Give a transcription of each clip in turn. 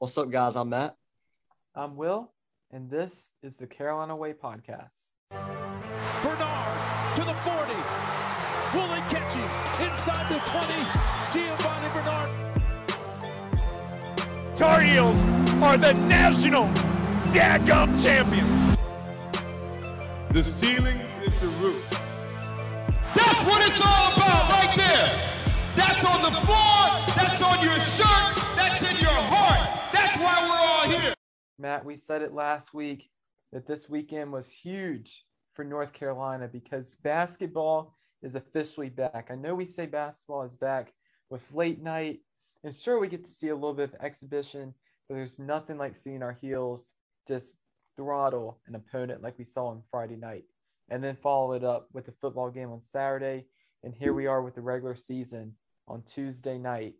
What's up, guys? I'm Matt. I'm Will, and this is the Carolina Way Podcast. Bernard to the 40. Will he catch him? Inside the 20. Giovani Bernard. Tar Heels are the national daggum champions. The ceiling is the roof. That's what it's all about right there. That's on the floor. That's on your shirt. Matt, we said it last week that this weekend was huge for North Carolina because basketball is officially back. I know we say basketball is back with late night, and sure, we get to see a little bit of exhibition, but there's nothing like seeing our heels just throttle an opponent like we saw on Friday night, and then follow it up with a football game on Saturday. And here we are with the regular season on Tuesday night,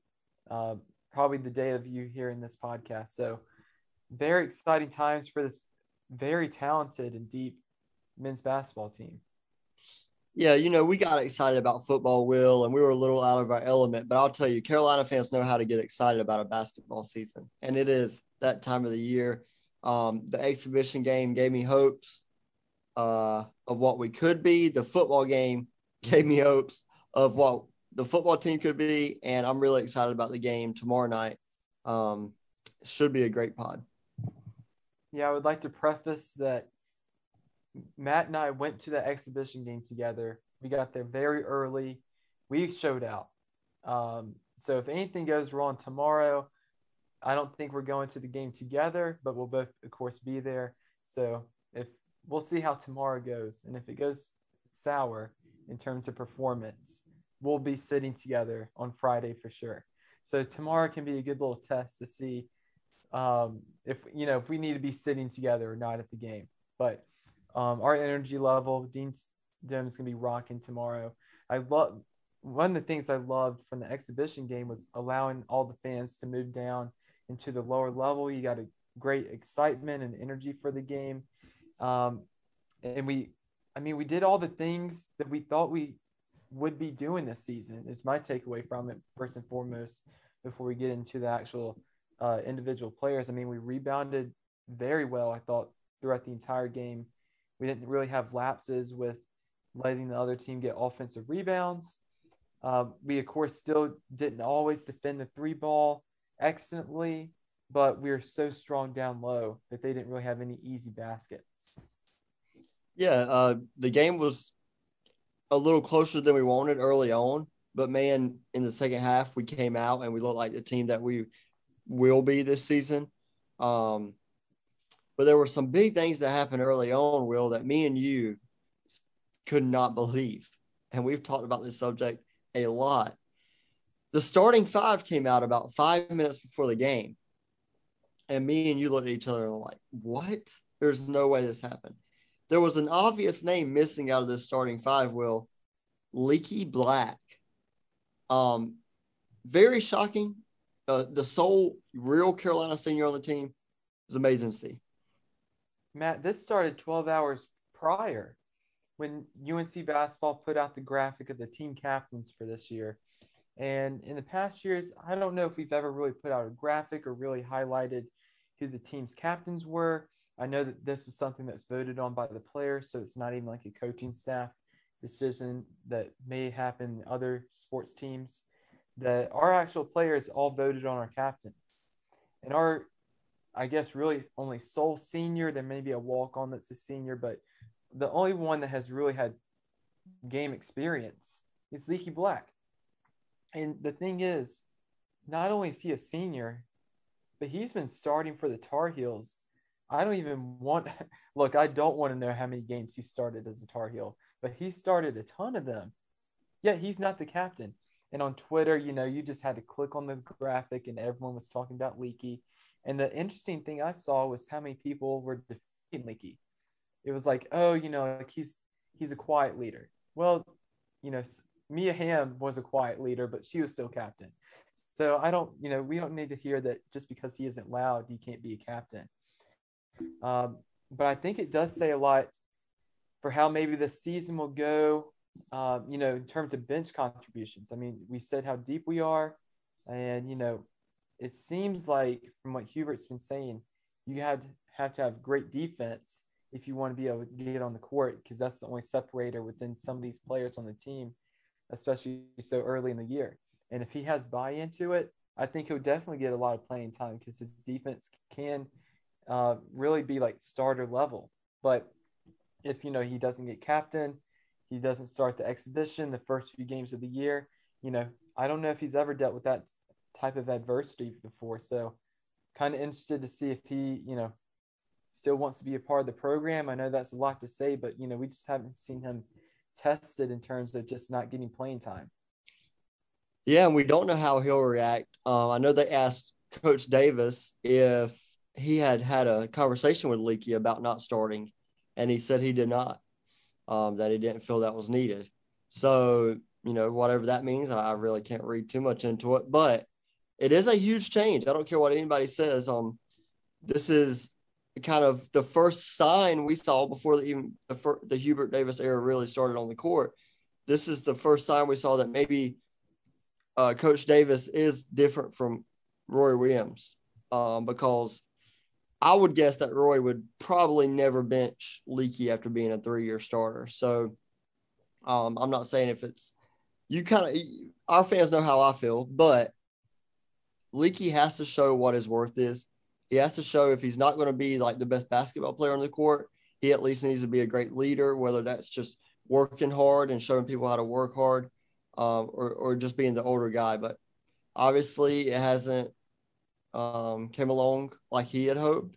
uh, probably the day of you hearing this podcast. So, very exciting times for this very talented and deep men's basketball team. Yeah, you know, we got excited about football, Will, and we were a little out of our element. But I'll tell you, Carolina fans know how to get excited about a basketball season, and it is that time of the year. Um, the exhibition game gave me hopes uh, of what we could be. The football game gave me hopes of what the football team could be, and I'm really excited about the game tomorrow night. Um, should be a great pod. Yeah, I would like to preface that Matt and I went to the exhibition game together. We got there very early. We showed out. Um, so if anything goes wrong tomorrow, I don't think we're going to the game together, but we'll both, of course, be there. So if we'll see how tomorrow goes, and if it goes sour in terms of performance, we'll be sitting together on Friday for sure. So tomorrow can be a good little test to see um, if you know if we need to be sitting together or not at the game. But um, our energy level, Dean's Dome is gonna be rocking tomorrow. I love one of the things I loved from the exhibition game was allowing all the fans to move down into the lower level. You got a great excitement and energy for the game, um, and we, I mean, we did all the things that we thought we would be doing this season. Is my takeaway from it first and foremost. Before we get into the actual uh, individual players, I mean, we rebounded very well. I thought throughout the entire game we didn't really have lapses with letting the other team get offensive rebounds. Um, we, of course, still didn't always defend the three ball excellently, but we were so strong down low that they didn't really have any easy baskets. Yeah, uh, the game was a little closer than we wanted early on, but man, in the second half, we came out and we looked like the team that we will be this season. Um, but there were some big things that happened early on, Will, that me and you could not believe. And we've talked about this subject a lot. The starting five came out about five minutes before the game. And me and you looked at each other and were like, what? There's no way this happened. There was an obvious name missing out of this starting five, Will. Leaky Black. Um, very shocking. Uh, the sole real Carolina senior on the team was amazing to see. Matt, this started 12 hours prior when UNC basketball put out the graphic of the team captains for this year. And in the past years, I don't know if we've ever really put out a graphic or really highlighted who the team's captains were. I know that this was something that's voted on by the players, so it's not even like a coaching staff decision that may happen in other sports teams. That our actual players all voted on our captains. And our I guess really only sole senior. There may be a walk on that's a senior, but the only one that has really had game experience is Leaky Black. And the thing is, not only is he a senior, but he's been starting for the Tar Heels. I don't even want look, I don't want to know how many games he started as a Tar Heel, but he started a ton of them. Yet he's not the captain. And on Twitter, you know, you just had to click on the graphic and everyone was talking about Leaky. And the interesting thing I saw was how many people were defending Leaky. It was like, oh, you know, like he's he's a quiet leader. Well, you know, Mia Hamm was a quiet leader, but she was still captain. So I don't, you know, we don't need to hear that just because he isn't loud, he can't be a captain. Um, but I think it does say a lot for how maybe the season will go. Um, you know, in terms of bench contributions. I mean, we said how deep we are, and you know, it seems like from what Hubert's been saying, you had have to have great defense if you want to be able to get on the court because that's the only separator within some of these players on the team, especially so early in the year. And if he has buy into it, I think he'll definitely get a lot of playing time because his defense can uh, really be like starter level. But if you know he doesn't get captain, he doesn't start the exhibition the first few games of the year. You know, I don't know if he's ever dealt with that type of adversity before. So, kind of interested to see if he, you know, still wants to be a part of the program. I know that's a lot to say, but you know, we just haven't seen him tested in terms of just not getting playing time. Yeah, and we don't know how he'll react. Um, I know they asked Coach Davis if he had had a conversation with Leaky about not starting, and he said he did not. Um, that he didn't feel that was needed. So you know, whatever that means, I really can't read too much into it. But it is a huge change. I don't care what anybody says. Um, this is kind of the first sign we saw before the, even the, the Hubert Davis era really started on the court. This is the first sign we saw that maybe uh, Coach Davis is different from Roy Williams um, because I would guess that Roy would probably never bench Leaky after being a three year starter. So um, I'm not saying if it's you kind of our fans know how I feel, but Leaky has to show what his worth is. He has to show if he's not going to be like the best basketball player on the court, he at least needs to be a great leader, whether that's just working hard and showing people how to work hard, um, or or just being the older guy. But obviously, it hasn't um, came along like he had hoped,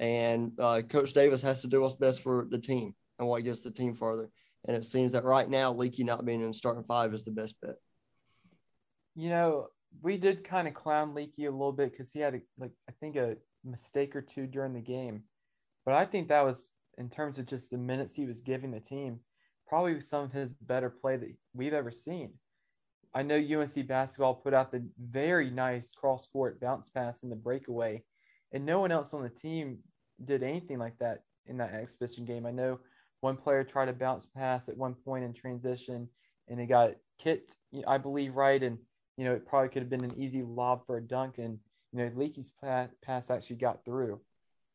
and uh, Coach Davis has to do what's best for the team and what gets the team farther. And it seems that right now, Leaky not being in starting five is the best bet. You know, we did kind of clown Leaky a little bit because he had a, like I think a mistake or two during the game, but I think that was in terms of just the minutes he was giving the team, probably some of his better play that we've ever seen. I know UNC basketball put out the very nice cross court bounce pass in the breakaway, and no one else on the team did anything like that in that exhibition game. I know one player tried to bounce pass at one point in transition, and it got kicked, I believe, right, and you know, it probably could have been an easy lob for a dunk, and you know, Leaky's pass actually got through.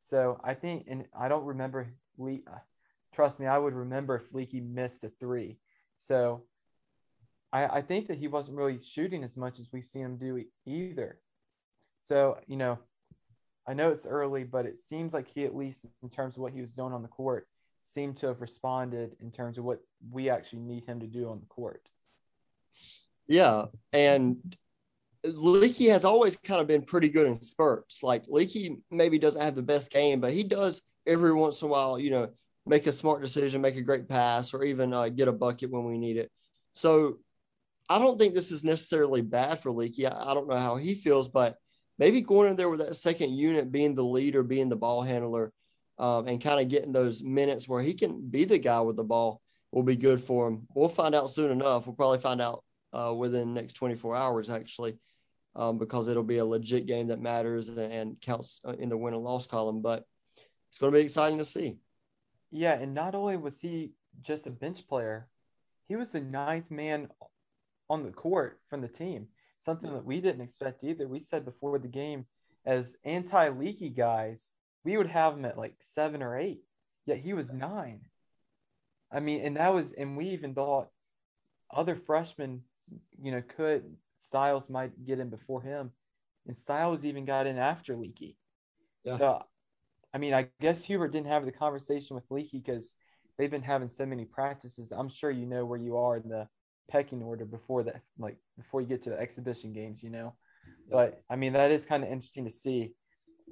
So I think, and I don't remember. Le- uh, trust me, I would remember if Leaky missed a three. So I, I think that he wasn't really shooting as much as we've seen him do either. So you know, I know it's early, but it seems like he, at least in terms of what he was doing on the court, seemed to have responded in terms of what we actually need him to do on the court. Yeah, and Leaky has always kind of been pretty good in spurts. Like Leaky maybe doesn't have the best game, but he does every once in a while, you know, make a smart decision, make a great pass, or even uh, get a bucket when we need it. So I don't think this is necessarily bad for Leaky. I, I don't know how he feels, but maybe going in there with that second unit, being the leader, being the ball handler, um, and kind of getting those minutes where he can be the guy with the ball will be good for him. We'll find out soon enough. We'll probably find out uh, within the next 24 hours, actually, um, because it'll be a legit game that matters and, counts uh, in the win and loss column. But it's going to be exciting to see. Yeah, and not only was he just a bench player, he was the ninth man on the court from the team. Something that we didn't expect either. We said before the game, as anti-leaky guys, we would have him at like seven or eight. Yet he was nine. I mean, and that was, and we even thought other freshmen you know, could Styles might get in before him, and Styles even got in after Leaky. Yeah. So, I mean, I guess Hubert didn't have the conversation with Leaky because they've been having so many practices. I'm sure you know where you are in the pecking order before that, like before you get to the exhibition games, you know. But I mean, that is kind of interesting to see.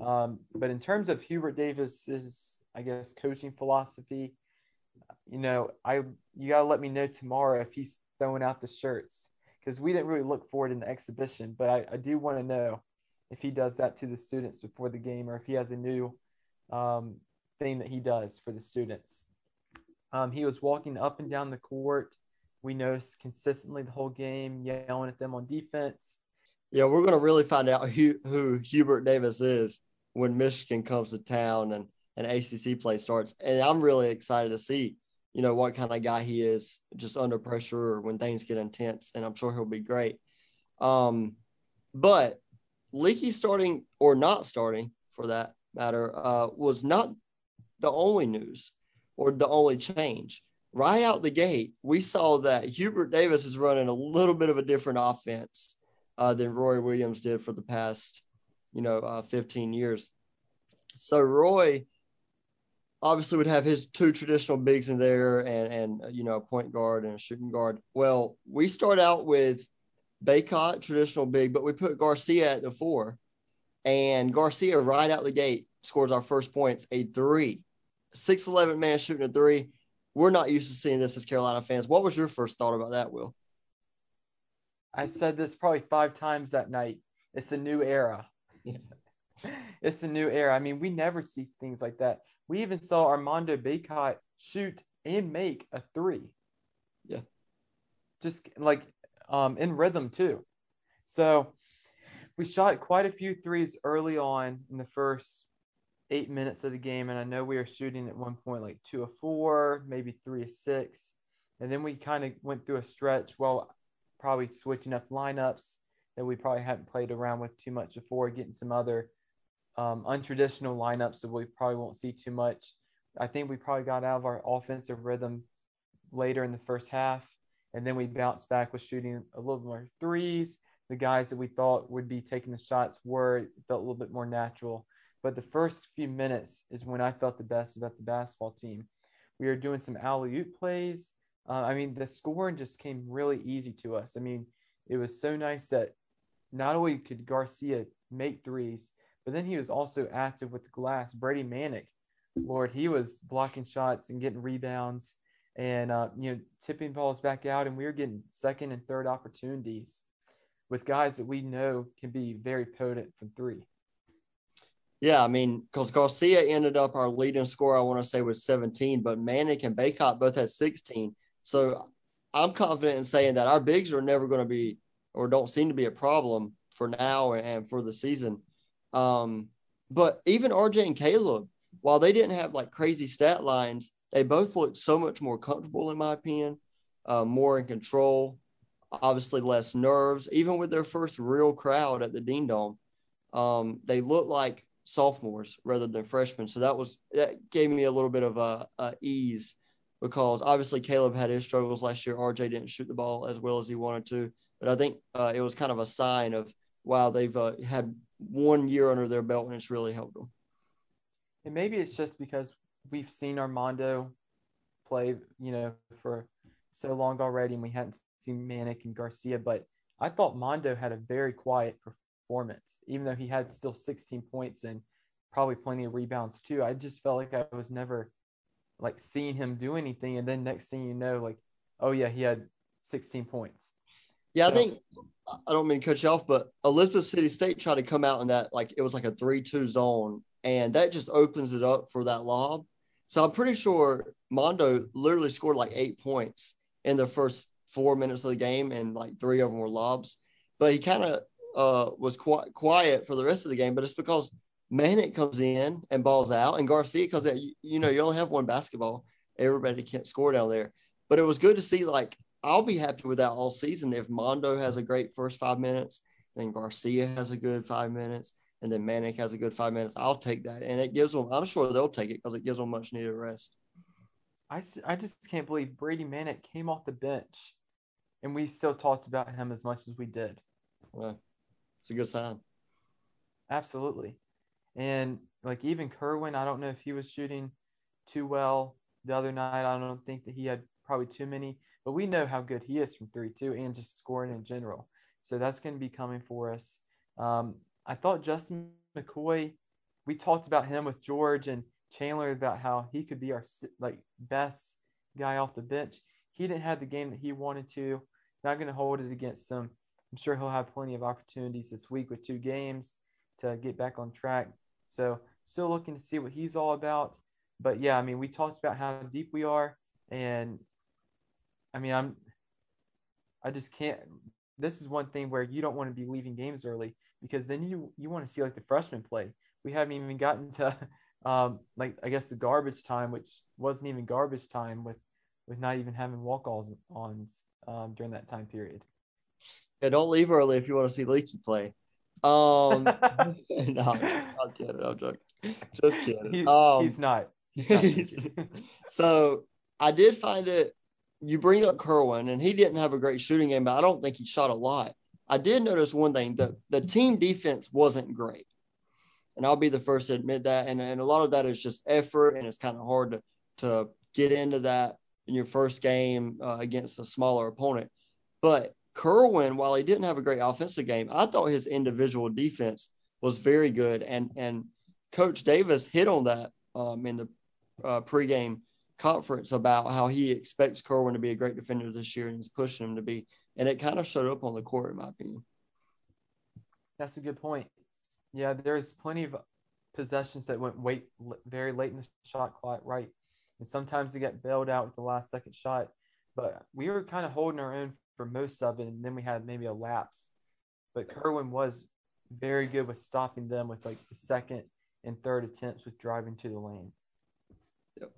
Um, but in terms of Hubert Davis's, I guess, coaching philosophy, you know, I you gotta let me know tomorrow if he's throwing out the shirts because we didn't really look for it in the exhibition. But I, I do want to know if he does that to the students before the game or if he has a new um, thing that he does for the students. Um, he was walking up and down the court. We noticed consistently the whole game, yelling at them on defense. Yeah, we're going to really find out who, who Hubert Davis is when Michigan comes to town and, and ACC play starts. And I'm really excited to see you know what kind of guy he is just under pressure when things get intense and i'm sure he'll be great um, but Leaky starting or not starting for that matter uh, was not the only news or the only change. Right out the gate, we saw that Hubert Davis is running a little bit of a different offense uh, than Roy Williams did for the past, you know, uh, 15 years. So Roy obviously would have his two traditional bigs in there and and uh, you know a point guard and a shooting guard. Well, we start out with Bacot, traditional big, but we put Garcia at the four, and Garcia right out the gate scores our first points, a three, six eleven man shooting a three. We're not used to seeing this as Carolina fans. What was your first thought about that, Will? I said this probably five times that night. It's a new era. Yeah. it's a new era. I mean, we never see things like that. We even saw Armando Bacot shoot and make a three. Yeah. Just like um, in rhythm, too. So we shot quite a few threes early on in the first eight minutes of the game. And I know we were shooting at one point like two of four, maybe three of six. And then we kind of went through a stretch while probably switching up lineups that we probably hadn't played around with too much before, getting some other um, untraditional lineups that we probably won't see too much. I think we probably got out of our offensive rhythm later in the first half, and then we bounced back with shooting a little more threes. The guys that we thought would be taking the shots were felt a little bit more natural. But the first few minutes is when I felt the best about the basketball team. We were doing some alley oop plays. Uh, I mean, the scoring just came really easy to us. I mean, it was so nice that not only could Garcia make threes, but then he was also active with the glass. Brady Manek, Lord, he was blocking shots and getting rebounds and uh, you know tipping balls back out, and we were getting second and third opportunities with guys that we know can be very potent from three. Yeah, I mean, because Garcia ended up our leading scorer, I want to say was 17, but Manek and Bacot both had 16. So I'm confident in saying that our bigs are never going to be or don't seem to be a problem for now and for the season. Um, but even RJ and Caleb, while they didn't have like crazy stat lines, they both looked so much more comfortable, in my opinion, uh, more in control, obviously less nerves. Even with their first real crowd at the Dean Dome, um, they looked like sophomores rather than freshmen. So that was that gave me a little bit of a, a ease because obviously Caleb had his struggles last year. RJ didn't shoot the ball as well as he wanted to, but I think uh, it was kind of a sign of wow they've uh, had one year under their belt and it's really helped them. And maybe it's just because we've seen Armando play, you know, for so long already, and we hadn't seen Manek and Garcia. But I thought Mondo had a very quiet performance, even though he had still 16 points and probably plenty of rebounds too. I just felt like I was never like seeing him do anything, and then next thing you know, like, oh yeah, he had 16 points. Yeah, so, I think I don't mean to cut you off, but Elizabeth City State tried to come out in that like it was like a three-two zone, and that just opens it up for that lob. So I'm pretty sure Mondo literally scored like eight points in the first four minutes of the game, and like three of them were lobs. But he kind of uh, was qu- quiet for the rest of the game. But it's because Manek comes in and balls out, and Garcia comes in. You, you know, you only have one basketball. Everybody can't score down there. But it was good to see like I'll be happy with that all season if Mondo has a great first five minutes, then Garcia has a good five minutes, and then Manek has a good five minutes. I'll take that, and it gives them. I'm sure they'll take it because it gives them much needed rest. I, I just can't believe Brady Manek came off the bench, and we still talked about him as much as we did. Well, it's a good sign. Absolutely, and like even Kerwin, I don't know if he was shooting too well the other night. I don't think that he had probably too many, but we know how good he is from three, too, and just scoring in general. So that's going to be coming for us. Um, I thought Justin McKoy, we talked about him with George and Chandler about how he could be our like best guy off the bench. He didn't have the game that he wanted to. Not going to hold it against him. I'm sure he'll have plenty of opportunities this week with two games to get back on track. So still looking to see what he's all about. But yeah, I mean, we talked about how deep we are, and I mean, I'm, I just can't. This is one thing where you don't want to be leaving games early because then you you want to see like the freshmen play. We haven't even gotten to, um, like I guess the garbage time, which wasn't even garbage time with, with not even having walk-ons on um, during that time period. Yeah, don't leave early if you want to see Leaky play. Um, no, I'm kidding. I'm joking. Just kidding. He- um, he's not. He's not so I did find it. You bring up Kerwin, and he didn't have a great shooting game, but I don't think he shot a lot. I did notice one thing: the the team defense wasn't great, and I'll be the first to admit that. And, and a lot of that is just effort, and it's kind of hard to to get into that in your first game uh, against a smaller opponent. But Kerwin, while he didn't have a great offensive game, I thought his individual defense was very good, and and Coach Davis hit on that um, in the uh, pregame conference about how he expects Kerwin to be a great defender this year and he's pushing him to be. And it kind of showed up on the court, in my opinion. That's a good point. Yeah, there's plenty of possessions that went wait very late in the shot clock, right? And sometimes they get bailed out with the last second shot. But we were kind of holding our own for most of it, and then we had maybe a lapse. But Kerwin was very good with stopping them with like the second and third attempts with driving to the lane. Yep.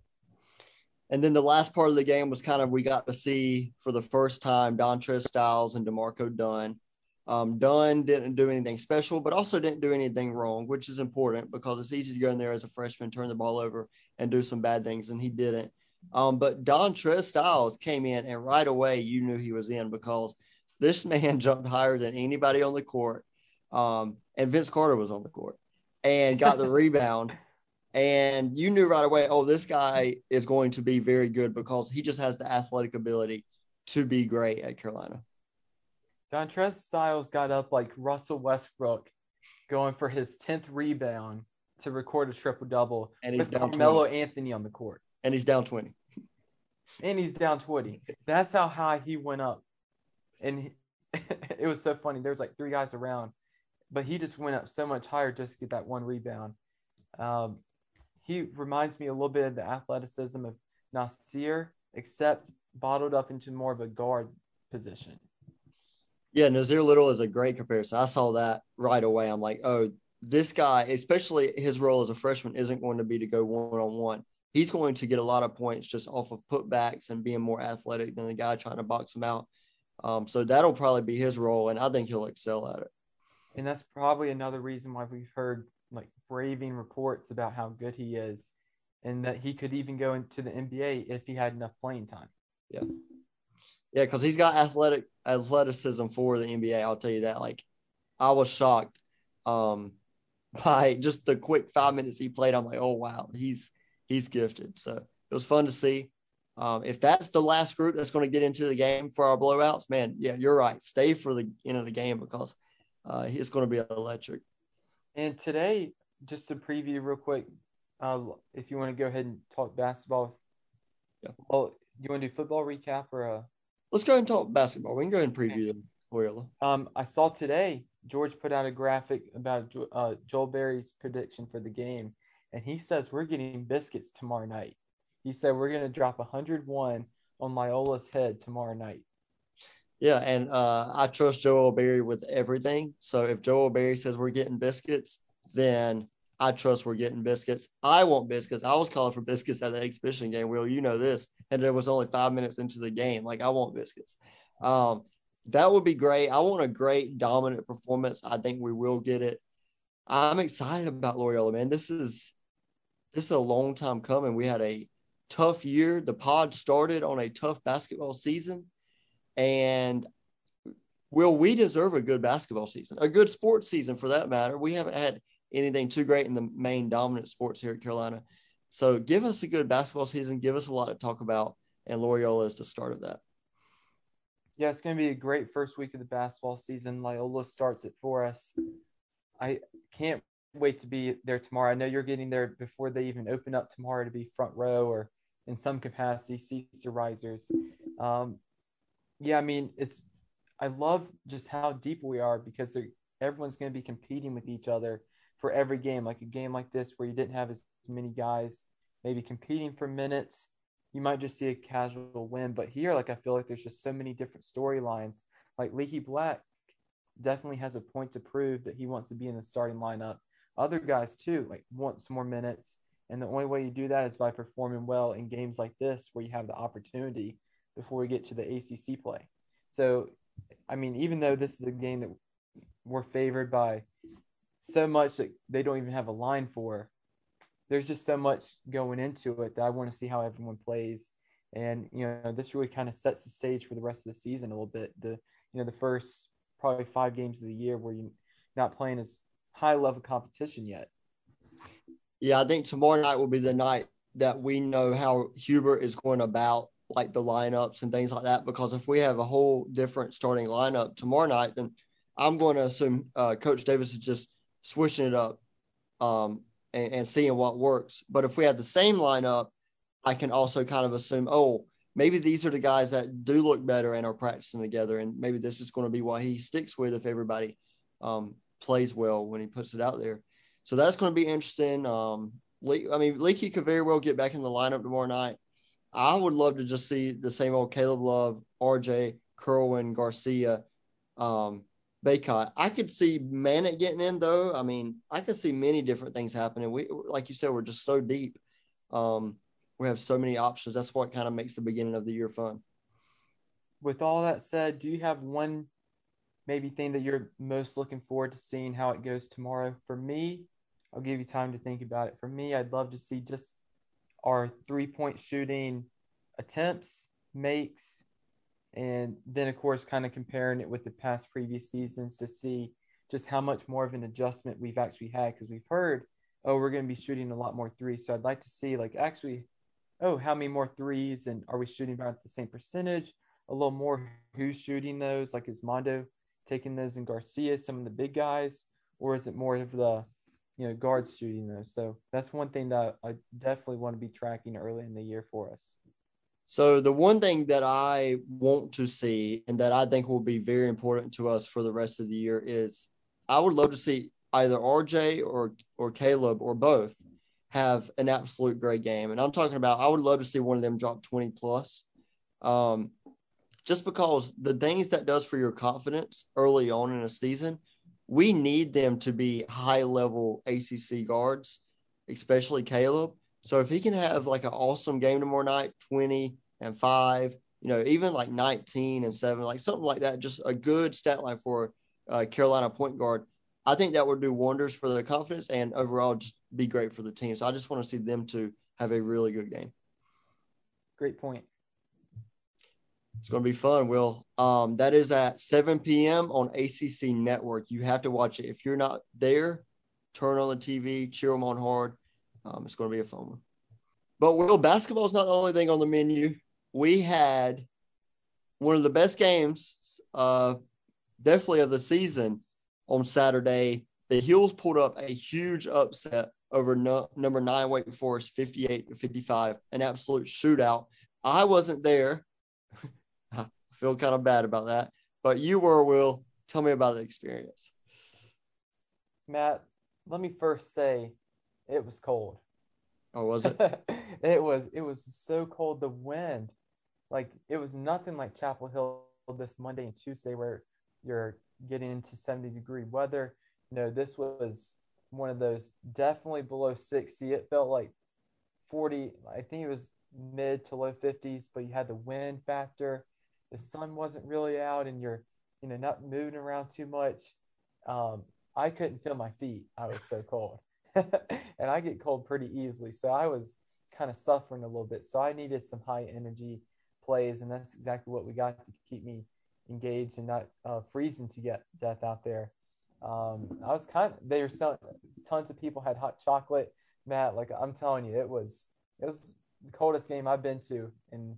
And then the last part of the game was kind of we got to see for the first time Dontrez Styles and D'Marco Dunn. Um, Dunn didn't do anything special, but also didn't do anything wrong, which is important because it's easy to go in there as a freshman, turn the ball over, and do some bad things, and he didn't. Um, but Dontrez Styles came in, and right away you knew he was in because this man jumped higher than anybody on the court. Um, and Vince Carter was on the court and got the rebound and you knew right away, oh, this guy is going to be very good because he just has the athletic ability to be great at Carolina. Dontrez Styles got up like Russell Westbrook, going for his tenth rebound to record a triple double, And he's with down Carmelo 20. Anthony on the court, And he's down 20. And he's down twenty. That's how high he went up, and he, it was so funny. There was like three guys around, but he just went up so much higher just to get that one rebound. Um, he reminds me a little bit of the athleticism of Nassir, except bottled up into more of a guard position. Yeah, Nassir Little is a great comparison. I saw that right away. I'm like, oh, this guy, especially his role as a freshman, isn't going to be to go one on one. He's going to get a lot of points just off of putbacks and being more athletic than the guy trying to box him out. Um, so that'll probably be his role, and I think he'll excel at it. And that's probably another reason why we've heard like braving reports about how good he is and that he could even go into the NBA if he had enough playing time. Yeah, yeah, because he's got athletic athleticism for the NBA. I'll tell you that. Like, I was shocked um, by just the quick five minutes he played. I'm like, oh wow, he's he's gifted. So it was fun to see. Um, if that's the last group that's going to get into the game for our blowouts, man, yeah, you're right. Stay for the end of the game because uh, it's going to be electric. And today, just to preview real quick, uh, if you want to go ahead and talk basketball. Yeah. Well, you want to do football recap or a? Let's go ahead and talk basketball. We can go ahead and preview them, Loyola. Um, I saw today George put out a graphic about uh, Joel Berry's prediction for the game, and he says we're getting biscuits tomorrow night. He said we're going to drop 101 on Loyola's head tomorrow night. Yeah, and uh, I trust Joel Berry with everything. So if Joel Berry says we're getting biscuits, then I trust we're getting biscuits. I want biscuits. I was calling for biscuits at the exhibition game. Will you know this? And there was only five minutes into the game. Like I want biscuits. Um, that would be great. I want a great dominant performance. I think we will get it. I'm excited about Loyola, man. This is this is a long time coming. We had a tough year. The pod started on a tough basketball season. And will we deserve a good basketball season, a good sports season for that matter? We haven't had anything too great in the main dominant sports here at Carolina. So give us a good basketball season. Give us a lot to talk about. And Loyola is the start of that. Yeah, it's going to be a great first week of the basketball season. Loyola starts it for us. I can't wait to be there tomorrow. I know you're getting there before they even open up tomorrow to be front row or in some capacity seats or risers. Um, yeah, I mean, it's I love just how deep we are because everyone's going to be competing with each other for every game. Like a game like this where you didn't have as many guys maybe competing for minutes, you might just see a casual win. But here, like I feel like there's just so many different storylines. Like Leaky Black definitely has a point to prove that he wants to be in the starting lineup. Other guys too, like want some more minutes. And the only way you do that is by performing well in games like this where you have the opportunity before we get to the ACC play. So, I mean, even though this is a game that we're favored by so much that they don't even have a line for. There's just so much going into it that I want to see how everyone plays. And you know, this really kind of sets the stage for the rest of the season a little bit. The you know, the first probably five games of the year where you're not playing as high level competition yet. Yeah, I think tomorrow night will be the night that we know how Hubert is going about like the lineups and things like that. Because if we have a whole different starting lineup tomorrow night, then I'm going to assume uh, Coach Davis is just switching it up um, and, and seeing what works. But if we have the same lineup, I can also kind of assume, oh, maybe these are the guys that do look better and are practicing together, and maybe this is going to be what he sticks with if everybody um, plays well when he puts it out there. So that's going to be interesting. Um, I mean, Leaky could very well get back in the lineup tomorrow night. I would love to just see the same old Caleb Love, RJ, Kerwin, Garcia, um, Bacot. I could see Manek getting in though. I mean, I could see many different things happening. We, like you said, we're just so deep. Um, we have so many options. That's what kind of makes the beginning of the year fun. With all that said, do you have one maybe thing that you're most looking forward to seeing how it goes tomorrow? For me, I'll give you time to think about it. For me, I'd love to see just our three point shooting attempts, makes, and then, of course, kind of comparing it with the past previous seasons to see just how much more of an adjustment we've actually had because we've heard, oh, we're going to be shooting a lot more threes. So I'd like to see, like, actually, oh, how many more threes and are we shooting about the same percentage? A little more who's shooting those? Like, is Mondo taking those and Garcia, some of the big guys, or is it more of the you know guards shooting those. So that's one thing that I definitely want to be tracking early in the year for us. So the one thing that I want to see and that I think will be very important to us for the rest of the year is I would love to see either RJ or or Caleb or both have an absolute great game. And I'm talking about I would love to see one of them drop 20 plus. Um, just because the things that does for your confidence early on in a season we need them to be high level ACC guards, especially Caleb. So if he can have like an awesome game tomorrow night, 20 and five, you know, even like 19 and seven, like something like that, just a good stat line for uh, Carolina point guard. I think that would do wonders for their confidence and overall just be great for the team. So I just want to see them to have a really good game. Great point. It's going to be fun, Will. Um, that is at 7 p.m. on ACC Network. You have to watch it. If you're not there, turn on the TV, cheer them on hard. Um, it's going to be a fun one. But, Will, basketball is not the only thing on the menu. We had one of the best games, uh, definitely of the season on Saturday. The Heels pulled up a huge upset over no, number nine Wake Forest, 58 to 55, an absolute shootout. I wasn't there feel kind of bad about that. But you were, Will. Tell me about the experience. Matt, let me first say it was cold. Oh, was it? it was it was so cold. The wind, like it was nothing like Chapel Hill this Monday and Tuesday where you're getting into 70 degree weather. No, this was one of those definitely below 60. It felt like 40, I think it was mid to low 50s, but you had the wind factor the sun wasn't really out and you're you know not moving around too much um, i couldn't feel my feet. I was so cold. And i get cold pretty easily. So i was kind of suffering a little bit. So i needed some high energy plays and that's exactly what we got to keep me engaged and not uh, freezing to get death out there. Um, i was kind of they were selling tons of people had hot chocolate. Matt like i'm telling you it was it was the coldest game i've been to in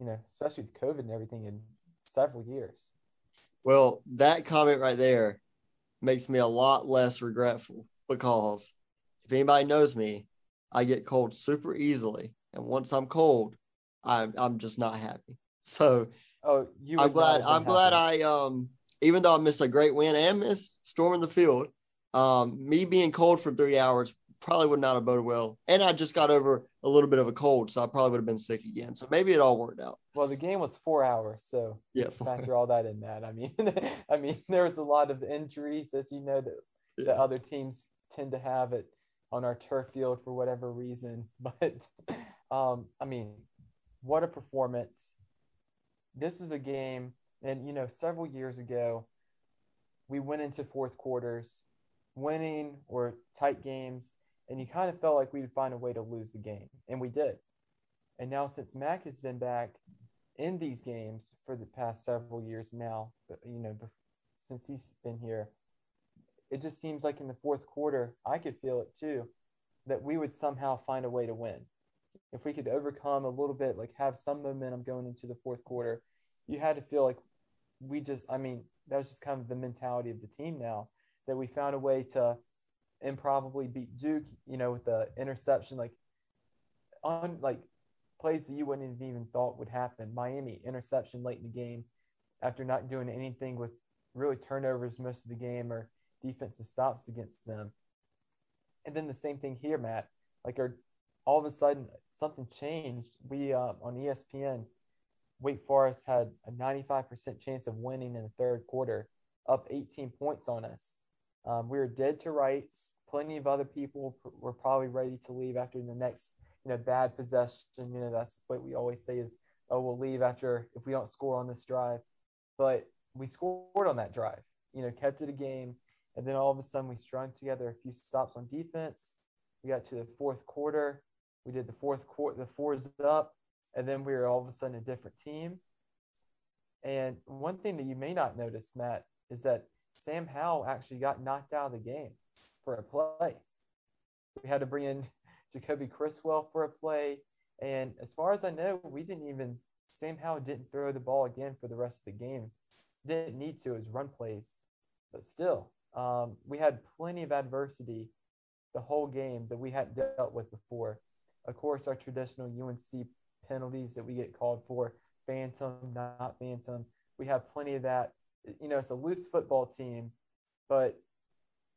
you know, especially with COVID and everything in several years. Well, that comment right there makes me a lot less regretful because if anybody knows me, I get cold super easily. And once I'm cold, I'm I'm just not happy. So oh you I'm glad I'm happy. glad I um even though I missed a great win and missed storming the field, um, me being cold for three hours probably would not have boded well. And I just got over a little bit of a cold, so I probably would have been sick again. So maybe it all worked out. Well, the game was four hours, so yeah, factor all that in. That I mean, I mean, there was a lot of injuries, as you know, that yeah. the other teams tend to have it on our turf field for whatever reason. But um, I mean, what a performance! This is a game, and you know, several years ago, we went into fourth quarters winning or tight games, and you kind of felt like we'd find a way to lose the game, and we did. And now, since Mack has been back in these games for the past several years now, you know, since he's been here, it just seems like in the fourth quarter, I could feel it too, that we would somehow find a way to win. If we could overcome a little bit, like have some momentum going into the fourth quarter, you had to feel like we just, I mean, that was just kind of the mentality of the team now that we found a way to improbably beat Duke, you know, with the interception, like on like plays that you wouldn't have even thought would happen. Miami interception late in the game after not doing anything with really turnovers most of the game or defensive stops against them. And then the same thing here, Matt. Like, our, all of a sudden something changed. We uh, on ESPN, Wake Forest had a 95% chance of winning in the third quarter, up 18 points on us. Um, we were dead to rights. Plenty of other people were probably ready to leave after the next, you know, bad possession. You know, that's what we always say is, oh, we'll leave after if we don't score on this drive. But we scored on that drive. You know, kept it a game, and then all of a sudden we strung together a few stops on defense. We got to the fourth quarter. We did the fourth quarter, the fours up, and then we were all of a sudden a different team. And one thing that you may not notice, Matt, is that Sam Howell actually got knocked out of the game for a play. We had to bring in Jacolby Criswell for a play. And as far as I know, we didn't even, Sam Howell didn't throw the ball again for the rest of the game. Didn't need to, as run plays. But still, um, we had plenty of adversity the whole game that we hadn't dealt with before. Of course, our traditional UNC penalties that we get called for, phantom, not phantom. We have plenty of that you know, it's a loose football team, but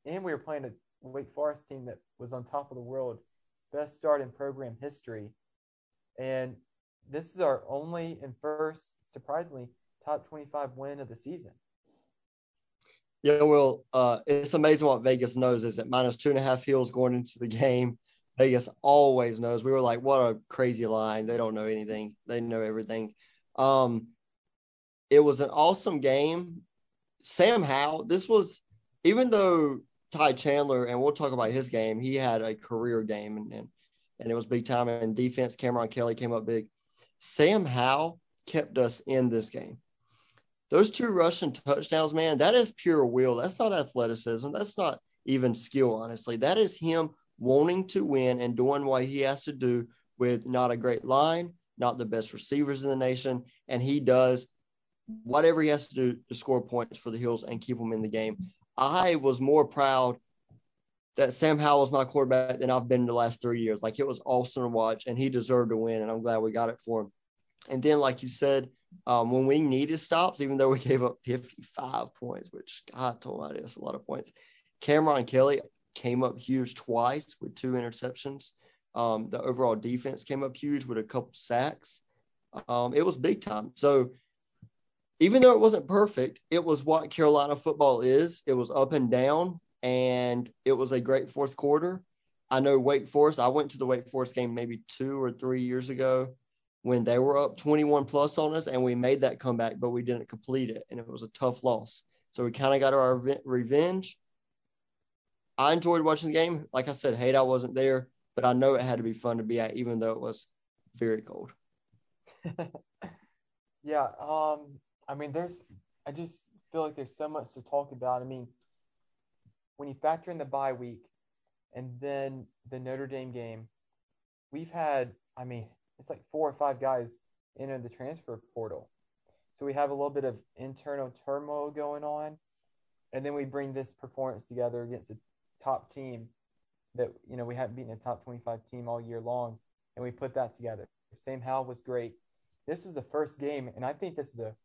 and we were playing a Wake Forest team that was on top of the world, best start in program history, and this is our only and first, surprisingly, top 25 win of the season. Yeah, well, uh, it's amazing what Vegas knows is that minus two and a half heels going into the game. Vegas always knows. We were like, what a crazy line. They don't know anything. They know everything. Um, it was an awesome game. Sam Howell, this was, even though Ty Chandler, and we'll talk about his game, he had a career game and, and, and it was big time. And defense, Cameron Kelly came up big. Sam Howell kept us in this game. Those two rushing touchdowns, man, that is pure will. That's not athleticism. That's not even skill, honestly. That is him wanting to win and doing what he has to do with not a great line, not the best receivers in the nation. And he does whatever he has to do to score points for the Hills and keep them in the game. I was more proud that Sam Howell was my quarterback than I've been in the last three years. Like it was awesome to watch, and he deserved to win, and I'm glad we got it for him. And then, like you said, um, when we needed stops, even though we gave up 55 points, which God told me that's a lot of points. Cameron Kelly came up huge twice with two interceptions. Um, the overall defense came up huge with a couple sacks. Um, it was big time. So even though it wasn't perfect, it was what Carolina football is. It was up and down, and it was a great fourth quarter. I know Wake Forest, I went to the Wake Forest game maybe two or three years ago when they were up 21 plus on us, and we made that comeback, but we didn't complete it, and it was a tough loss. So we kind of got our revenge. I enjoyed watching the game. Like I said, hate I wasn't there, but I know it had to be fun to be at, even though it was very cold. yeah, um, I mean, there's, I just feel like there's so much to talk about. I mean, when you factor in the bye week and then the Notre Dame game, we've had, I mean, it's like four or five guys enter the transfer portal. So we have a little bit of internal turmoil going on. And then we bring this performance together against a top team that, you know, we haven't beaten a top 25 team all year long. And we put that together. Sam Howell was great. This is the first game, and I think this is a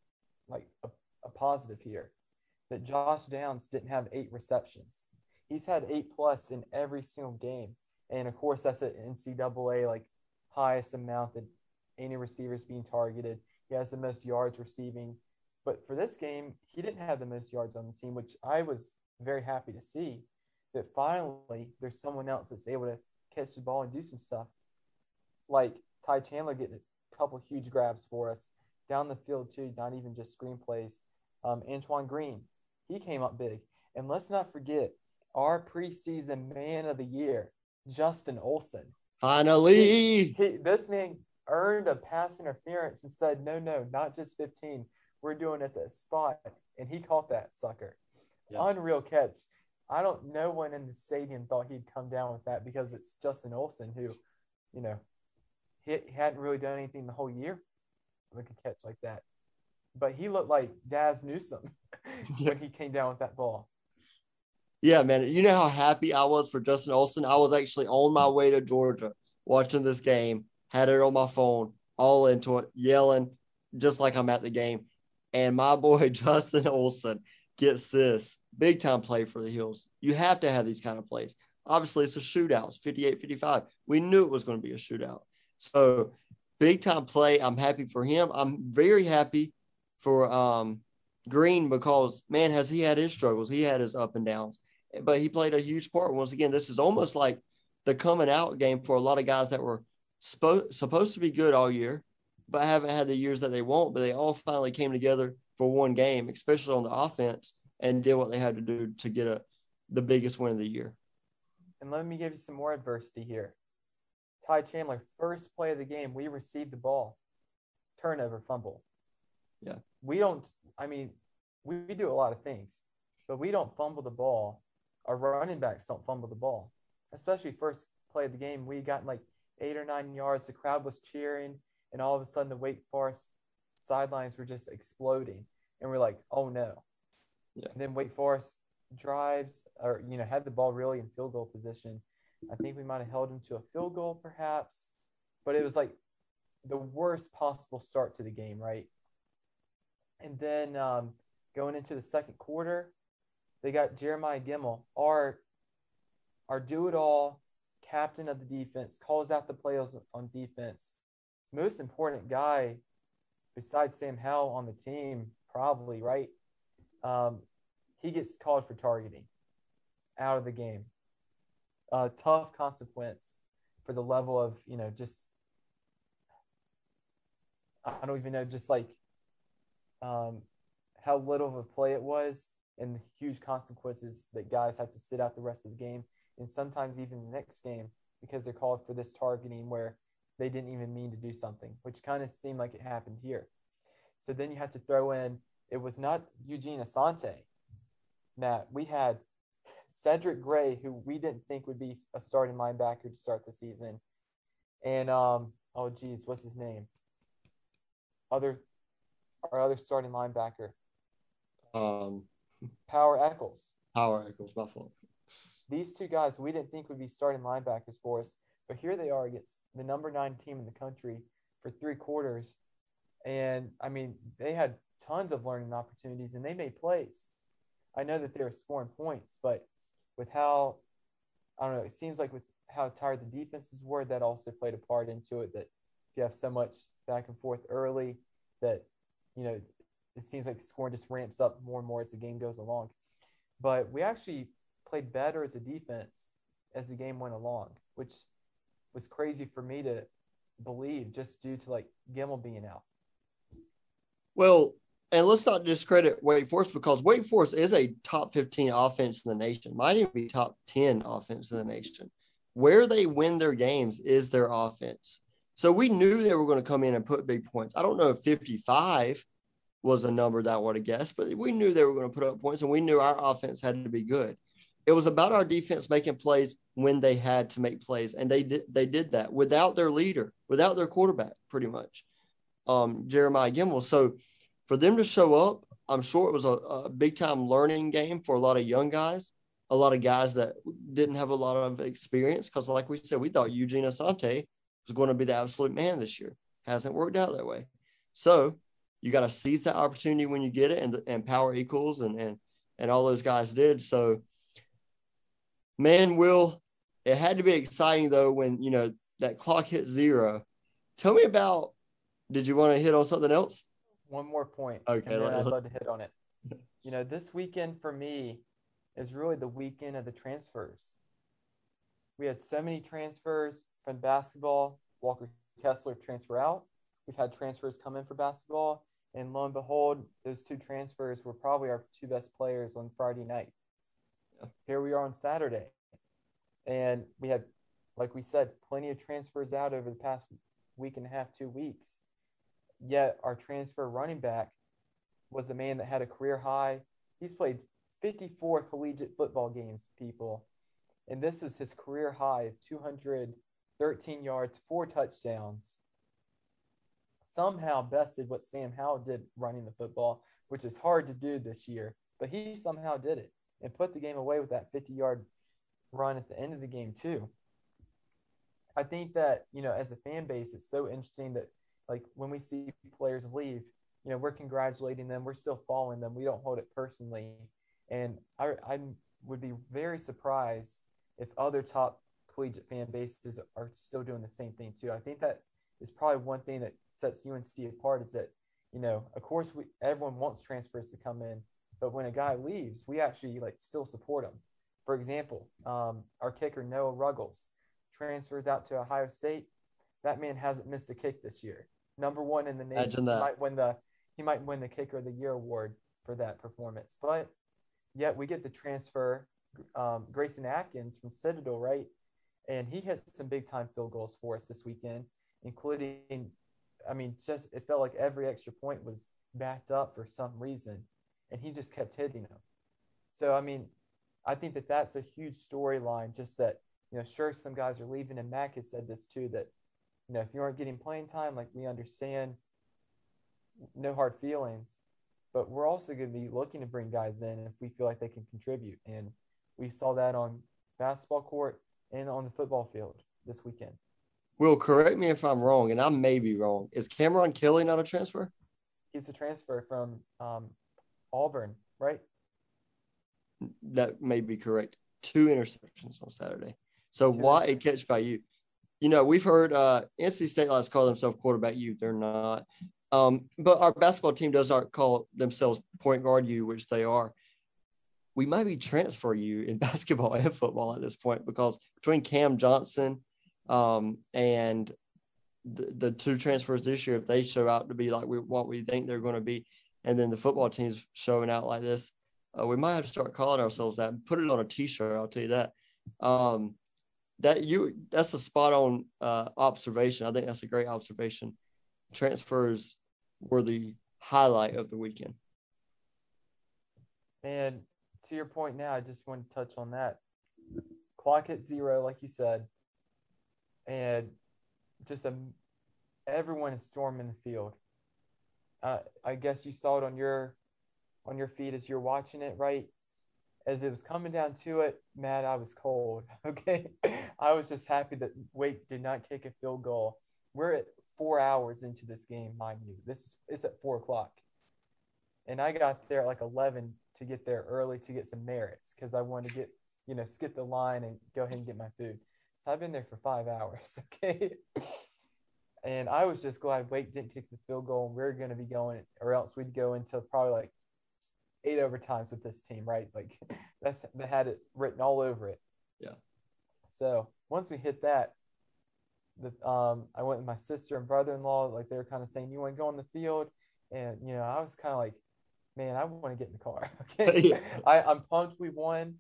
like a, a positive here that Josh Downs didn't have eight receptions. He's had eight plus in every single game. And of course, that's an NCAA like highest amount that any receivers being targeted. He has the most yards receiving. But for this game, he didn't have the most yards on the team, which I was very happy to see that finally there's someone else that's able to catch the ball and do some stuff. Like Ty Chandler getting a couple huge grabs for us down the field too, not even just screenplays. Um, Antoine Green, he came up big. And let's not forget our preseason man of the year, Justin Olsen. Finally. He, this man earned a pass interference and said, no, no, not just 15. We're doing it at the spot. And he caught that sucker. Yeah. Unreal catch. I don't, no one in the stadium thought he'd come down with that because it's Justin Olsen who, you know, he, he hadn't really done anything the whole year like a catch like that. But he looked like Dazz Newsome when he came down with that ball. Yeah, man. You know how happy I was for Justin Olsen? I was actually on my way to Georgia watching this game, had it on my phone, all into it, yelling just like I'm at the game. And my boy Justin Olsen gets this big time play for the Hills. You have to have these kind of plays. Obviously, it's a shootout, it's 58 55. We knew it was going to be a shootout. So, big time play. I'm happy for him. I'm very happy for um, Green because, man, has he had his struggles? He had his up and downs, but he played a huge part. Once again, this is almost like the coming out game for a lot of guys that were spo- supposed to be good all year, but haven't had the years that they want. But they all finally came together for one game, especially on the offense, and did what they had to do to get a the biggest win of the year. And let me give you some more adversity here. Ty Chandler, first play of the game, we received the ball, turnover, fumble. Yeah. We don't, I mean, we, we do a lot of things, but we don't fumble the ball. Our running backs don't fumble the ball, especially first play of the game. We got like eight or nine yards. The crowd was cheering, and all of a sudden the Wake Forest sidelines were just exploding. And we're like, oh no. Yeah. And then Wake Forest drives or, you know, had the ball really in field goal position. I think we might have held him to a field goal perhaps, but it was like the worst possible start to the game, right? And then um, going into the second quarter, they got Jeremiah Gemmel, our our do-it-all captain of the defense, calls out the plays on defense. Most important guy besides Sam Howell on the team, probably, right? Um, he gets called for targeting out of the game. A tough consequence for the level of, you know, just, I don't even know, just like um, how little of a play it was and the huge consequences that guys have to sit out the rest of the game and sometimes even the next game because they're called for this targeting where they didn't even mean to do something, which kind of seemed like it happened here. So then you had to throw in, it was not Eugene Asante. Matt, we had Cedric Gray, who we didn't think would be a starting linebacker to start the season. And um, oh geez, what's his name? Other our other starting linebacker, Um, Power Echols. Power Echols Buffalo. These two guys we didn't think would be starting linebackers for us, but here they are against the number nine team in the country for three quarters. And I mean, they had tons of learning opportunities and they made plays. I know that they were scoring points, but with how I don't know, it seems like with how tired the defenses were, that also played a part into it. That if you have so much back and forth early, that you know, it seems like scoring just ramps up more and more as the game goes along. But we actually played better as a defense as the game went along, which was crazy for me to believe just due to like Gemmel being out. Well, and let's not discredit Wake Forest because Wake Forest is a top 15 offense in the nation, might even be top 10 offense in the nation. Where they win their games is their offense. So we knew they were going to come in and put big points. I don't know if 55 was a number that I would have guessed, but we knew they were going to put up points and we knew our offense had to be good. It was about our defense making plays when they had to make plays, and they did they did that without their leader, without their quarterback, pretty much, um, Jeremiah Gemmel. So for them to show up, I'm sure it was a, a big time learning game for a lot of young guys, a lot of guys that didn't have a lot of experience. Because, like we said, we thought Eugene Asante was going to be the absolute man this year. Hasn't worked out that way. So you got to seize that opportunity when you get it, and and Power Echols and and and all those guys did. So, man, Will, it had to be exciting though when you know that clock hit zero. Tell me about. Did you want to hit on something else? One more point. Okay, And then I'd love to hit on it. You know, this weekend for me is really the weekend of the transfers. We had so many transfers from basketball. Walker Kessler transfer out. We've had transfers come in for basketball. And lo and behold, those two transfers were probably our two best players on Friday night. Here we are on Saturday. And we had, like we said, plenty of transfers out over the past week and a half, two weeks. Yet our transfer running back was the man that had a career high. He's played 54 collegiate football games, people. And this is his career high of 213 yards, four touchdowns. Somehow bested what Sam Howell did running the football, which is hard to do this year. But he somehow did it and put the game away with that 50 yard run at the end of the game, too. I think that, you know, as a fan base, it's so interesting that, like, when we see players leave, you know, we're congratulating them, we're still following them, we don't hold it personally. And I, I would be very surprised if other top collegiate fan bases are still doing the same thing too. I think that is probably one thing that sets UNC apart is that, you know, of course we everyone wants transfers to come in, but when a guy leaves, we actually like still support him. For example, um, our kicker Noah Ruggles transfers out to Ohio State. That man hasn't missed a kick this year. Number one in the nation. He might win the he might win the kicker of the year award for that performance. But yet we get the transfer um, Grayson Atkins from Citadel, right? And he hit some big time field goals for us this weekend, including, I mean, just it felt like every extra point was backed up for some reason, and he just kept hitting them. So, I mean, I think that that's a huge storyline. Just that, you know, sure, some guys are leaving, and Mack has said this too that, you know, if you aren't getting playing time, like we understand, no hard feelings, but we're also going to be looking to bring guys in if we feel like they can contribute. And we saw that on basketball court and on the football field this weekend. Will, correct me if I'm wrong, and I may be wrong. Is Cameron Kelly not a transfer? He's a transfer from um, Auburn, right? That may be correct. Two interceptions on Saturday. So Two why a catch by you? You know, we've heard uh, NC State likes call themselves quarterback you. They're not. Um, but our basketball team does not call themselves point guard you, which they are we might be transfer you in basketball and football at this point because between Cam Johnson um, and the, the, two transfers this year, if they show out to be like we, what we think they're going to be, and then the football team's showing out like this, uh, we might have to start calling ourselves that. And put it on a T-shirt. I'll tell you that. Um, that you that's a spot on uh, observation. I think that's a great observation. Transfers were the highlight of the weekend. And to your point now, I just want to touch on that. Clock at zero, like you said, and just a, everyone is storming the field. Uh, I guess you saw it on your on your feed as you're watching it, right? As it was coming down to it, Matt, I was cold. Okay, I was just happy that Wake did not kick a field goal. We're at four hours into this game, mind you. This is it's at four o'clock, and I got there at like eleven to get there early to get some merits because I wanted to get, you know, skip the line and go ahead and get my food. So I've been there for five hours. Okay. and I was just glad Wake didn't kick the field goal and we going to be going, or else we'd go into probably like eight overtimes with this team, right? Like that's, they had it written all over it. Yeah. So once we hit that, the, um, I went with my sister and brother-in-law, like they were kind of saying, you want to go on the field? And, you know, I was kind of like, man, I want to get in the car. Okay. yeah. I, I'm pumped we won.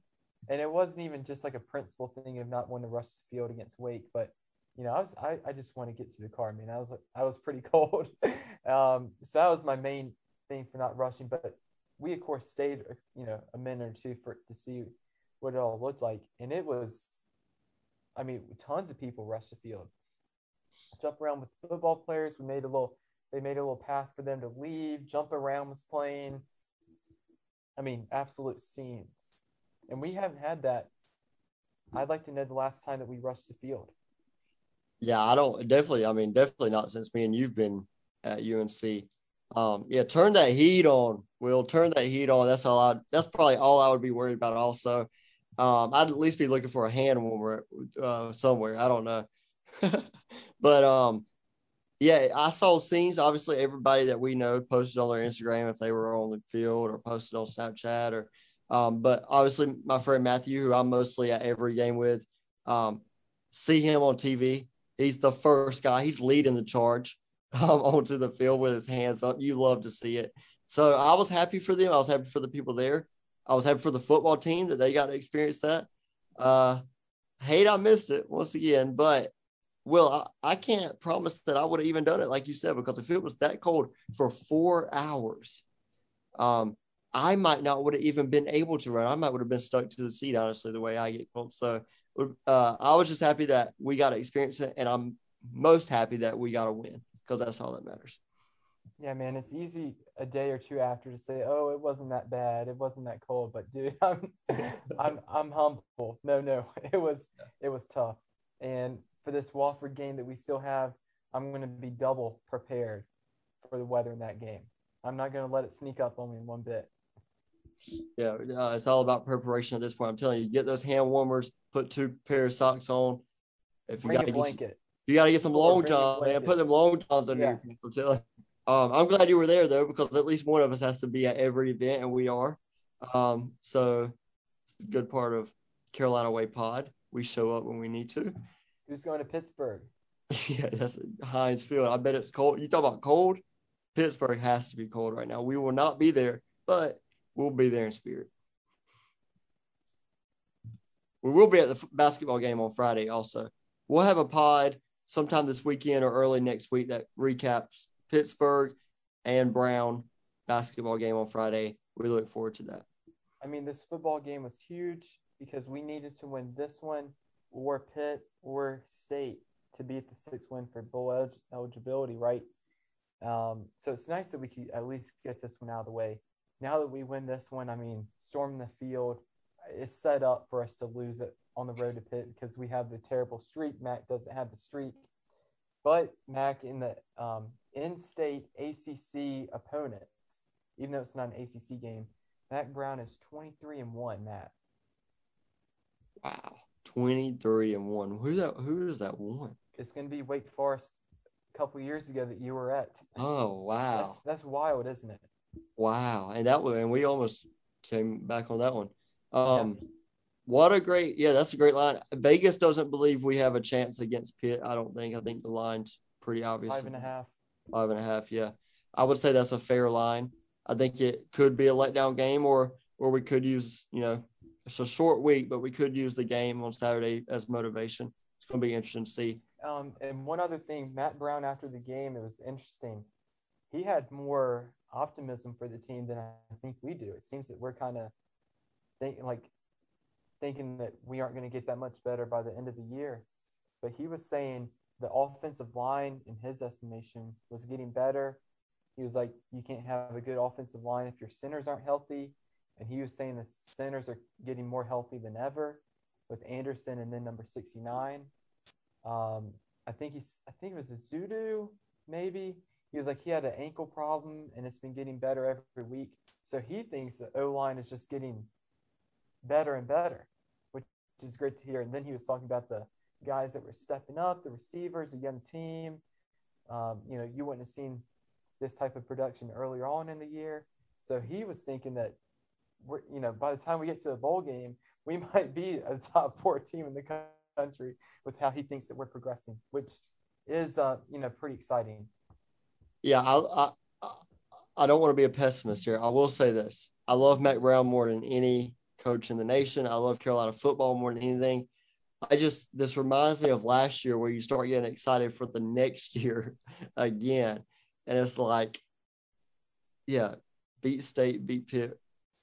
And it wasn't even just like a principle thing of not wanting to rush the field against Wake, but you know, I was I, I just want to get to the car. I mean, I was I was pretty cold. um, so that was my main thing for not rushing. But we of course stayed, uh, you know, a minute or two for to see what it all looked like, and it was, I mean, tons of people rushed the field. Jump around with football players. We made a little they made a little path for them to leave. Jump around was playing. I mean, absolute scenes. And we haven't had that. I'd like to know the last time that we rushed the field. Yeah, I don't definitely. I mean, definitely not since me and you've been at UNC. Um, yeah, turn that heat on. We'll turn that heat on. That's all. I. That's probably all I would be worried about. Also, um, I'd at least be looking for a hand when we're uh, somewhere. I don't know, but um, yeah, I saw scenes. Obviously, everybody that we know posted on their Instagram if they were on the field or posted on Snapchat or. Um, but obviously, my friend Matthew, who I'm mostly at every game with, um, see him on TV. He's the first guy. He's leading the charge. um, onto the field with his hands up. You love to see it. So I was happy for them. I was happy for the people there. I was happy for the football team that they got to experience that. Uh, hate I missed it once again, but well, I, I can't promise that I would have even done it like you said because if it was that cold for four hours, um, I might not would have even been able to run. I might would have been stuck to the seat, honestly, the way I get cold. So uh, I was just happy that we got to experience it, and I'm most happy that we got to win because that's all that matters. Yeah, man, it's easy a day or two after to say, "Oh, it wasn't that bad. It wasn't that cold." But dude, I'm I'm I'm humble. No, no, it was it was tough. And for this Wofford game that we still have, I'm going to be double prepared for the weather in that game. I'm not going to let it sneak up on me in one bit. Yeah, uh, it's all about preparation at this point. I'm telling you, get those hand warmers, put two pair of socks on. If you got a blanket, you got to get some long johns, man. Put them long johns on yeah. your I'm telling um, I'm glad you were there though, because at least one of us has to be at every event, and we are. Um, so, good part of Carolina Way Pod. We show up when we need to. Who's going to Pittsburgh? yeah, that's Heinz Field. I bet it's cold. You talk about cold. Pittsburgh has to be cold right now. We will not be there, but we'll be there in spirit. We will be at the basketball game on Friday also. We'll have a pod sometime this weekend or early next week that recaps Pittsburgh and Brown basketball game on Friday. We look forward to that. I mean, this football game was huge because we needed to win this one or Pitt or State to beat the six win for bowl eligibility, right? Um, so it's nice that we could at least get this one out of the way. Now that we win this one, I mean, storm the field it's set up for us to lose it on the road to Pitt because we have the terrible streak. Mack doesn't have the streak, but Mack in the um, in-state ACC opponents, even though it's not an ACC game, Mack Brown is 23 and one. Matt. Wow, 23 and one. Who's that? Who is that one? It's going to be Wake Forest a couple years ago that you were at. Oh wow, that's, that's wild, isn't it? Wow, and that one, and we almost came back on that one. Um, yeah. What a great, yeah, that's a great line. Vegas doesn't believe we have a chance against Pitt. I don't think. I think the line's pretty obvious. Five and a half. Five and a half, yeah. I would say that's a fair line. I think it could be a letdown game, or or we could use, you know, it's a short week, but we could use the game on Saturday as motivation. It's going to be interesting to see. Um, and one other thing, Mack Brown after the game, it was interesting. He had more optimism for the team than I think we do. It seems that we're kind of thinking like thinking that we aren't going to get that much better by the end of the year. But he was saying the offensive line, in his estimation, was getting better. He was like, you can't have a good offensive line if your centers aren't healthy. And he was saying the centers are getting more healthy than ever with Anderson and then number 69. Um, I think he's, I think it was a Zudu, maybe. He was like, he had an ankle problem and it's been getting better every week. So he thinks the O line is just getting better and better, which is great to hear. And then he was talking about the guys that were stepping up, the receivers, a young team. Um, you know, you wouldn't have seen this type of production earlier on in the year. So he was thinking that we're, you know, by the time we get to the bowl game, we might be a top four team in the country with how he thinks that we're progressing, which is, uh, you know, pretty exciting. Yeah, I, I, I don't want to be a pessimist here. I will say this: I love Mack Brown more than any coach in the nation. I love Carolina football more than anything. I just this reminds me of last year where you start getting excited for the next year again. And it's like, yeah, beat state, beat Pitt.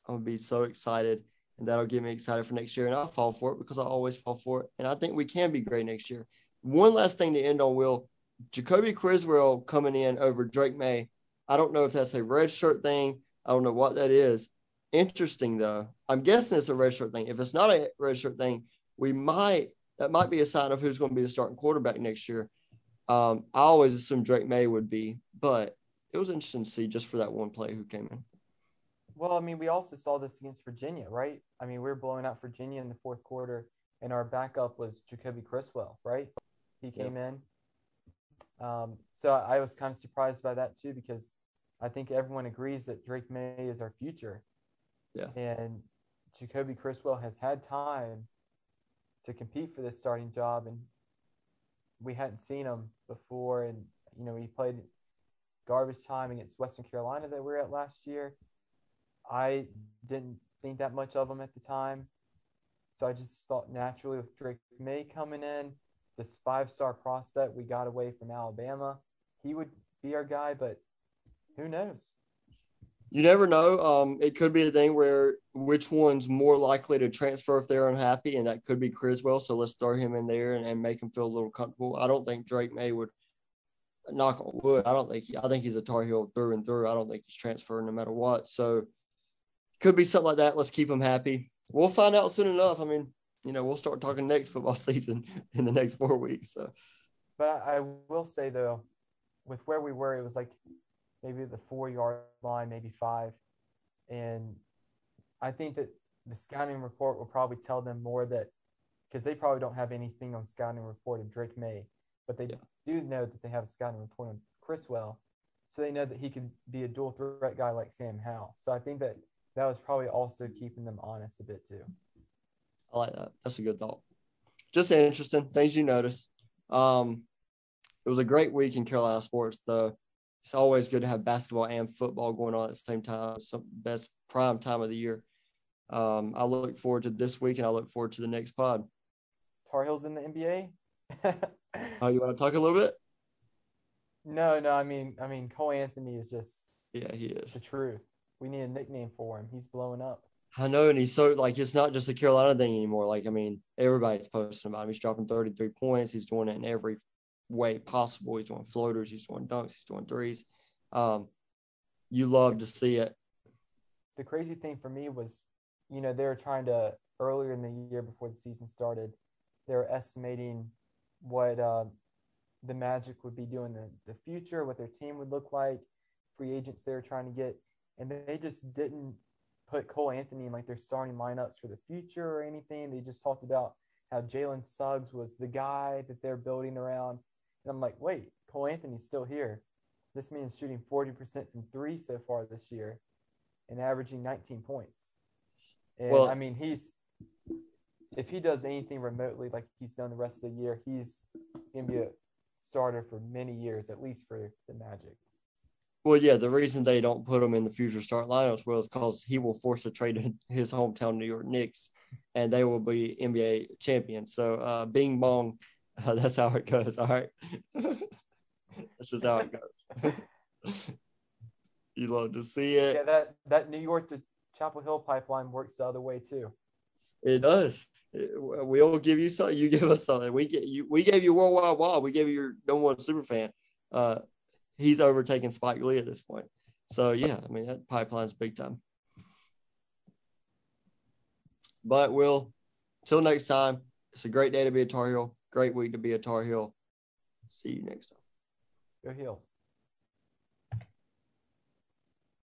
I'm gonna be so excited. And that'll get me excited for next year. And I'll fall for it because I always fall for it. And I think we can be great next year. One last thing to end on, Will. Jacolby Criswell coming in over Drake Maye. I don't know if that's a red shirt thing. I don't know what that is. Interesting though. I'm guessing it's a red shirt thing. If it's not a red shirt thing, we might that might be a sign of who's going to be the starting quarterback next year. Um, I always assumed Drake Maye would be, but it was interesting to see just for that one play who came in. Well, I mean, we also saw this against Virginia, right? I mean, we were blowing out Virginia in the fourth quarter, and our backup was Jacolby Criswell, right? He came in. Um, so I was kind of surprised by that too, because I think everyone agrees that Drake Maye is our future. Yeah. And Jacolby Criswell has had time to compete for this starting job, and we hadn't seen him before. And you know, he played garbage time against Western Carolina that we were at last year. I didn't think that much of him at the time. So I just thought naturally with Drake Maye coming in, this five star prospect we got away from Alabama, he would be our guy, but who knows? You never know. Um, it could be a thing where which one's more likely to transfer if they're unhappy, and that could be Criswell. So let's throw him in there and, and make him feel a little comfortable. I don't think Drake Maye would knock on wood. I don't think he, I think he's a Tar Heel through and through. I don't think he's transferring no matter what. So could be something like that. Let's keep him happy. We'll find out soon enough. I mean, you know, we'll start talking next football season in the next four weeks. So, but I, I will say though, with where we were, it was like maybe the four yard line, maybe five, and I think that the scouting report will probably tell them more that because they probably don't have anything on scouting report of Drake Maye, but they yeah. do know that they have a scouting report on Criswell, so they know that he could be a dual threat guy like Sam Howell. So I think that that was probably also keeping them honest a bit too. I like that. That's a good thought. Just interesting things you notice. Um, it was a great week in Carolina sports, though. It's always good to have basketball and football going on at the same time. Some best prime time of the year. Um, I look forward to this week, and I look forward to the next pod. Tar Heels in the NBA. oh, you want to talk a little bit? No, no. I mean, I mean, Cole Anthony is just yeah, he is the truth. We need a nickname for him. He's blowing up. I know, and he's so like it's not just a Carolina thing anymore. Like I mean, everybody's posting about him. He's dropping 33 points. He's doing it in every way possible. He's doing floaters. He's doing dunks. He's doing threes. Um, you love to see it. The crazy thing for me was, you know, they were trying to earlier in the year before the season started, they were estimating what uh, the Magic would be doing in the future, what their team would look like, free agents they were trying to get, and they just didn't put Cole Anthony in like their starting lineups for the future or anything. They just talked about how Jalen Suggs was the guy that they're building around. And I'm like, wait, Cole Anthony's still here. This man's shooting 40% from three so far this year and averaging 19 points. And well, I mean, he's, if he does anything remotely like he's done the rest of the year, he's going to be a starter for many years, at least for the Magic. Well, yeah, the reason they don't put him in the future start lineups well is because he will force a trade in his hometown New York Knicks, and they will be NBA champions. So, uh, Bing Bong, uh, that's how it goes. All right, that's just how it goes. you love to see it. Yeah, that that New York to Chapel Hill pipeline works the other way too. It does. We'll give you something. You give us something. We get you. We gave you World Wide Wall. We gave you your number one super fan. Uh, he's overtaken Spike Lee at this point. So yeah, I mean that pipeline's big time. But we'll till next time, it's a great day to be a Tar Heel. Great week to be a Tar Heel. See you next time. Go Heels.